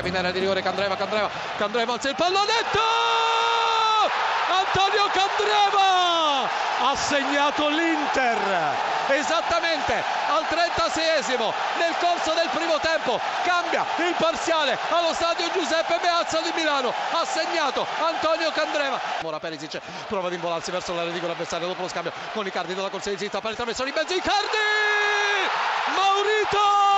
Candreva in area di rigore, Candreva, Candreva, Candreva alza il pallonetto! Antonio Candreva ha segnato l'Inter esattamente al 36esimo nel corso del primo tempo cambia il parziale allo stadio Giuseppe Meazza di Milano ha segnato Antonio Candreva. Ora Perisic prova ad involarsi verso l'area di avversario dopo lo scambio con Icardi della corsa di zitta per il traversone in mezzo Icardi! Maurito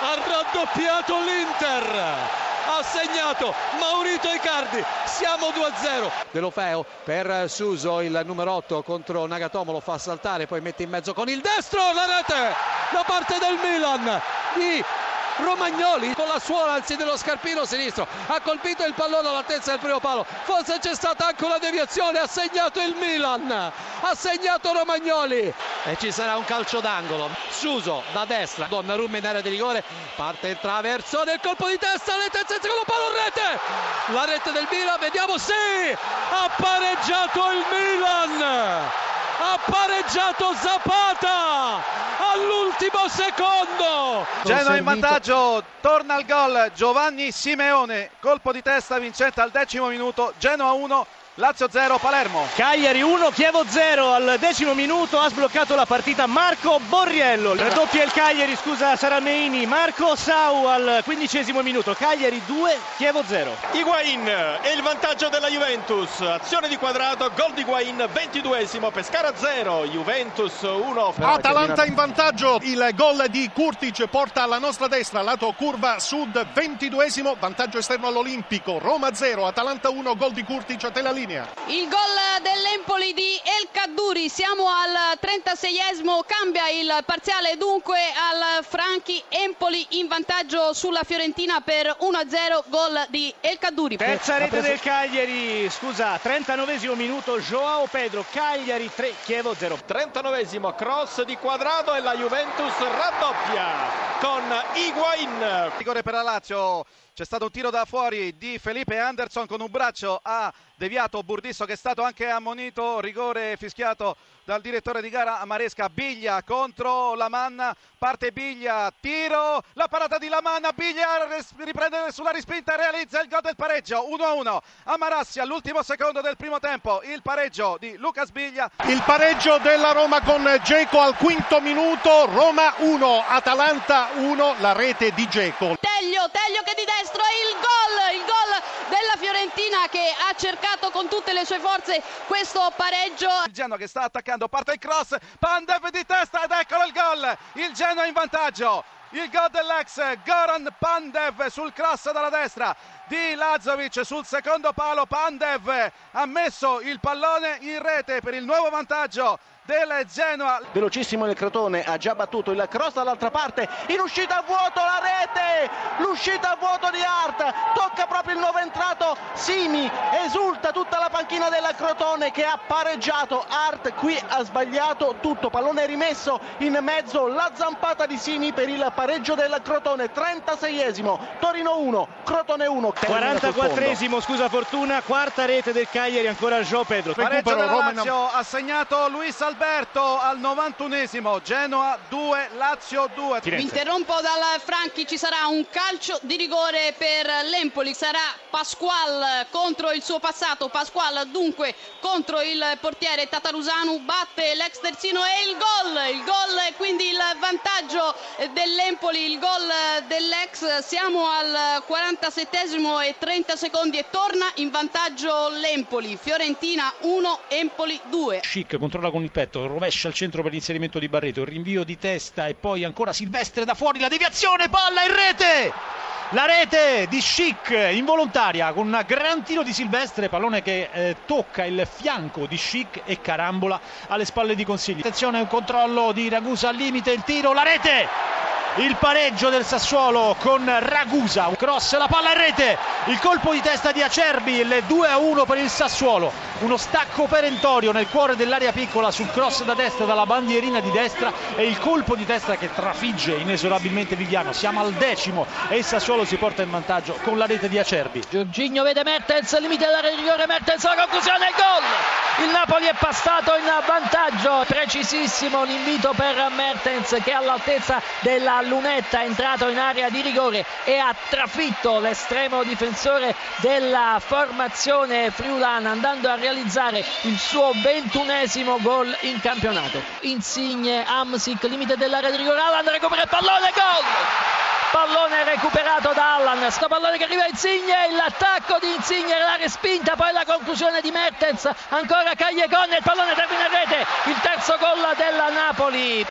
ha raddoppiato l'Inter. Ha segnato Maurito Icardi. Siamo 2-0 Delofeo per Suso il numero 8 contro Nagatomo lo fa saltare poi mette in mezzo con il destro la rete da parte del Milan di Romagnoli con la suola anzi dello scarpino sinistro. Ha colpito il pallone all'altezza del primo palo. Forse c'è stata anche una deviazione. Ha segnato il Milan. Ha segnato Romagnoli. E ci sarà un calcio d'angolo. Suso da destra. Donnarumma in area di rigore. Parte il traverso del colpo di testa. Rete il secondo palo rete! La rete del Milan vediamo sì! Ha pareggiato il Milan! Ha pareggiato Zapata all'ultimo secondo. Genoa in vantaggio, torna al gol Giovanni Simeone, colpo di testa vincente al decimo minuto, Genoa 1, Lazio 0, Palermo. Cagliari 1, Chievo 0 al decimo minuto ha sbloccato la partita Marco Borriello. Raddoppia il Cagliari, scusa Sarameini. Marco Sau al quindicesimo minuto. Cagliari 2, Chievo 0. Higuain e il vantaggio della Juventus. Azione di quadrato, gol di Higuain, 22esimo, Pescara 0, Juventus 1. Atalanta in vantaggio, il gol di Kurtic porta alla nostra destra, lato curva sud, 22esimo, vantaggio esterno all'Olimpico. Roma 0, Atalanta 1, gol di Kurtic a tela linea. Il gol dell'Empoli di El Cadduri, siamo al 36esimo, cambia il parziale dunque al Franchi, Empoli in vantaggio sulla Fiorentina per 1-0, gol di El Cadduri. Terza rete del Cagliari, scusa, 39esimo minuto, Joao Pedro, Cagliari 3, Chievo 0. 39esimo, cross di quadrato e la Juventus raddoppia con Higuain. Rigore per la Lazio. C'è stato un tiro da fuori di Felipe Anderson con un braccio ha deviato Burdisso che è stato anche ammonito, rigore fischiato dal direttore di gara Maresca, Biglia contro la Manna, parte Biglia, tiro, la parata di Lamanna, Biglia riprende sulla rispinta realizza il gol del pareggio, 1-1 a Marassi all'ultimo secondo del primo tempo, il pareggio di Lucas Biglia. Il pareggio della Roma con Geco al quinto minuto, Roma 1, Atalanta 1, la rete di Geco. Teglio, che di destro e il gol, il gol della Fiorentina che ha cercato con tutte le sue forze questo pareggio. Il Genoa che sta attaccando, parte il cross, Pandev di testa ed eccolo il gol, il Genoa in vantaggio. Il gol dell'ex Goran Pandev sul cross dalla destra di Lazovic sul secondo palo. Pandev ha messo il pallone in rete per il nuovo vantaggio del Genoa. Velocissimo il Crotone, ha già battuto il cross dall'altra parte, in uscita a vuoto la rete, l'uscita a vuoto di Art, tocca proprio il nuovo entrato. Simi, esulta tutta la panchina della Crotone che ha pareggiato, Art qui ha sbagliato tutto, pallone rimesso in mezzo, la zampata di Simi per il pareggio del Crotone, 36esimo, Torino 1, Crotone 1. 44esimo, scusa Fortuna, quarta rete del Cagliari, ancora Gio Pedro. Pareggio della Lazio, ha segnato Luis Alberto al 91esimo, Genoa 2, Lazio 2. Mi interrompo dal Franchi, ci sarà un calcio di rigore per l'Empoli, sarà Pasqual contro il suo passato, Pasqual dunque contro il portiere Tatarusanu, batte l'ex terzino e il gol, il gol e quindi il vantaggio dell'Empoli, il gol dell'ex, siamo al 47esimo e 30 secondi e torna in vantaggio l'Empoli, Fiorentina 1, Empoli 2. Schick controlla con il petto, rovescia al centro per l'inserimento di Barreto, il rinvio di testa e poi ancora Silvestre da fuori, la deviazione, palla in rete! La rete di Schick involontaria con un gran tiro di Silvestre, pallone che eh, tocca il fianco di Schick e carambola alle spalle di Consigli. Attenzione, un controllo di Ragusa al limite, il tiro, la rete! Il pareggio del Sassuolo con Ragusa, un cross, la palla in rete, il colpo di testa di Acerbi, il 2-1 per il Sassuolo, uno stacco perentorio nel cuore dell'area piccola sul cross da destra dalla bandierina di destra e il colpo di testa che trafigge inesorabilmente Viviano, siamo al decimo e il Sassuolo si porta in vantaggio con la rete di Acerbi. Giorginio vede Mertens, limite dell'area di rigore, Mertens la conclusione, gol! Il Napoli è passato in vantaggio, precisissimo l'invito per Mertens che all'altezza della lunetta è entrato in area di rigore e ha trafitto l'estremo difensore della formazione friulana andando a realizzare il suo ventunesimo gol in campionato. Insigne, Amsic, limite dell'area di rigore, Alan recupera il pallone, gol! Pallone recuperato da Allan. Sto pallone che arriva a Insigne l'attacco di Insigne la respinta poi la conclusione di Mertens ancora Cagliacon il pallone termina in rete il terzo gol della Napoli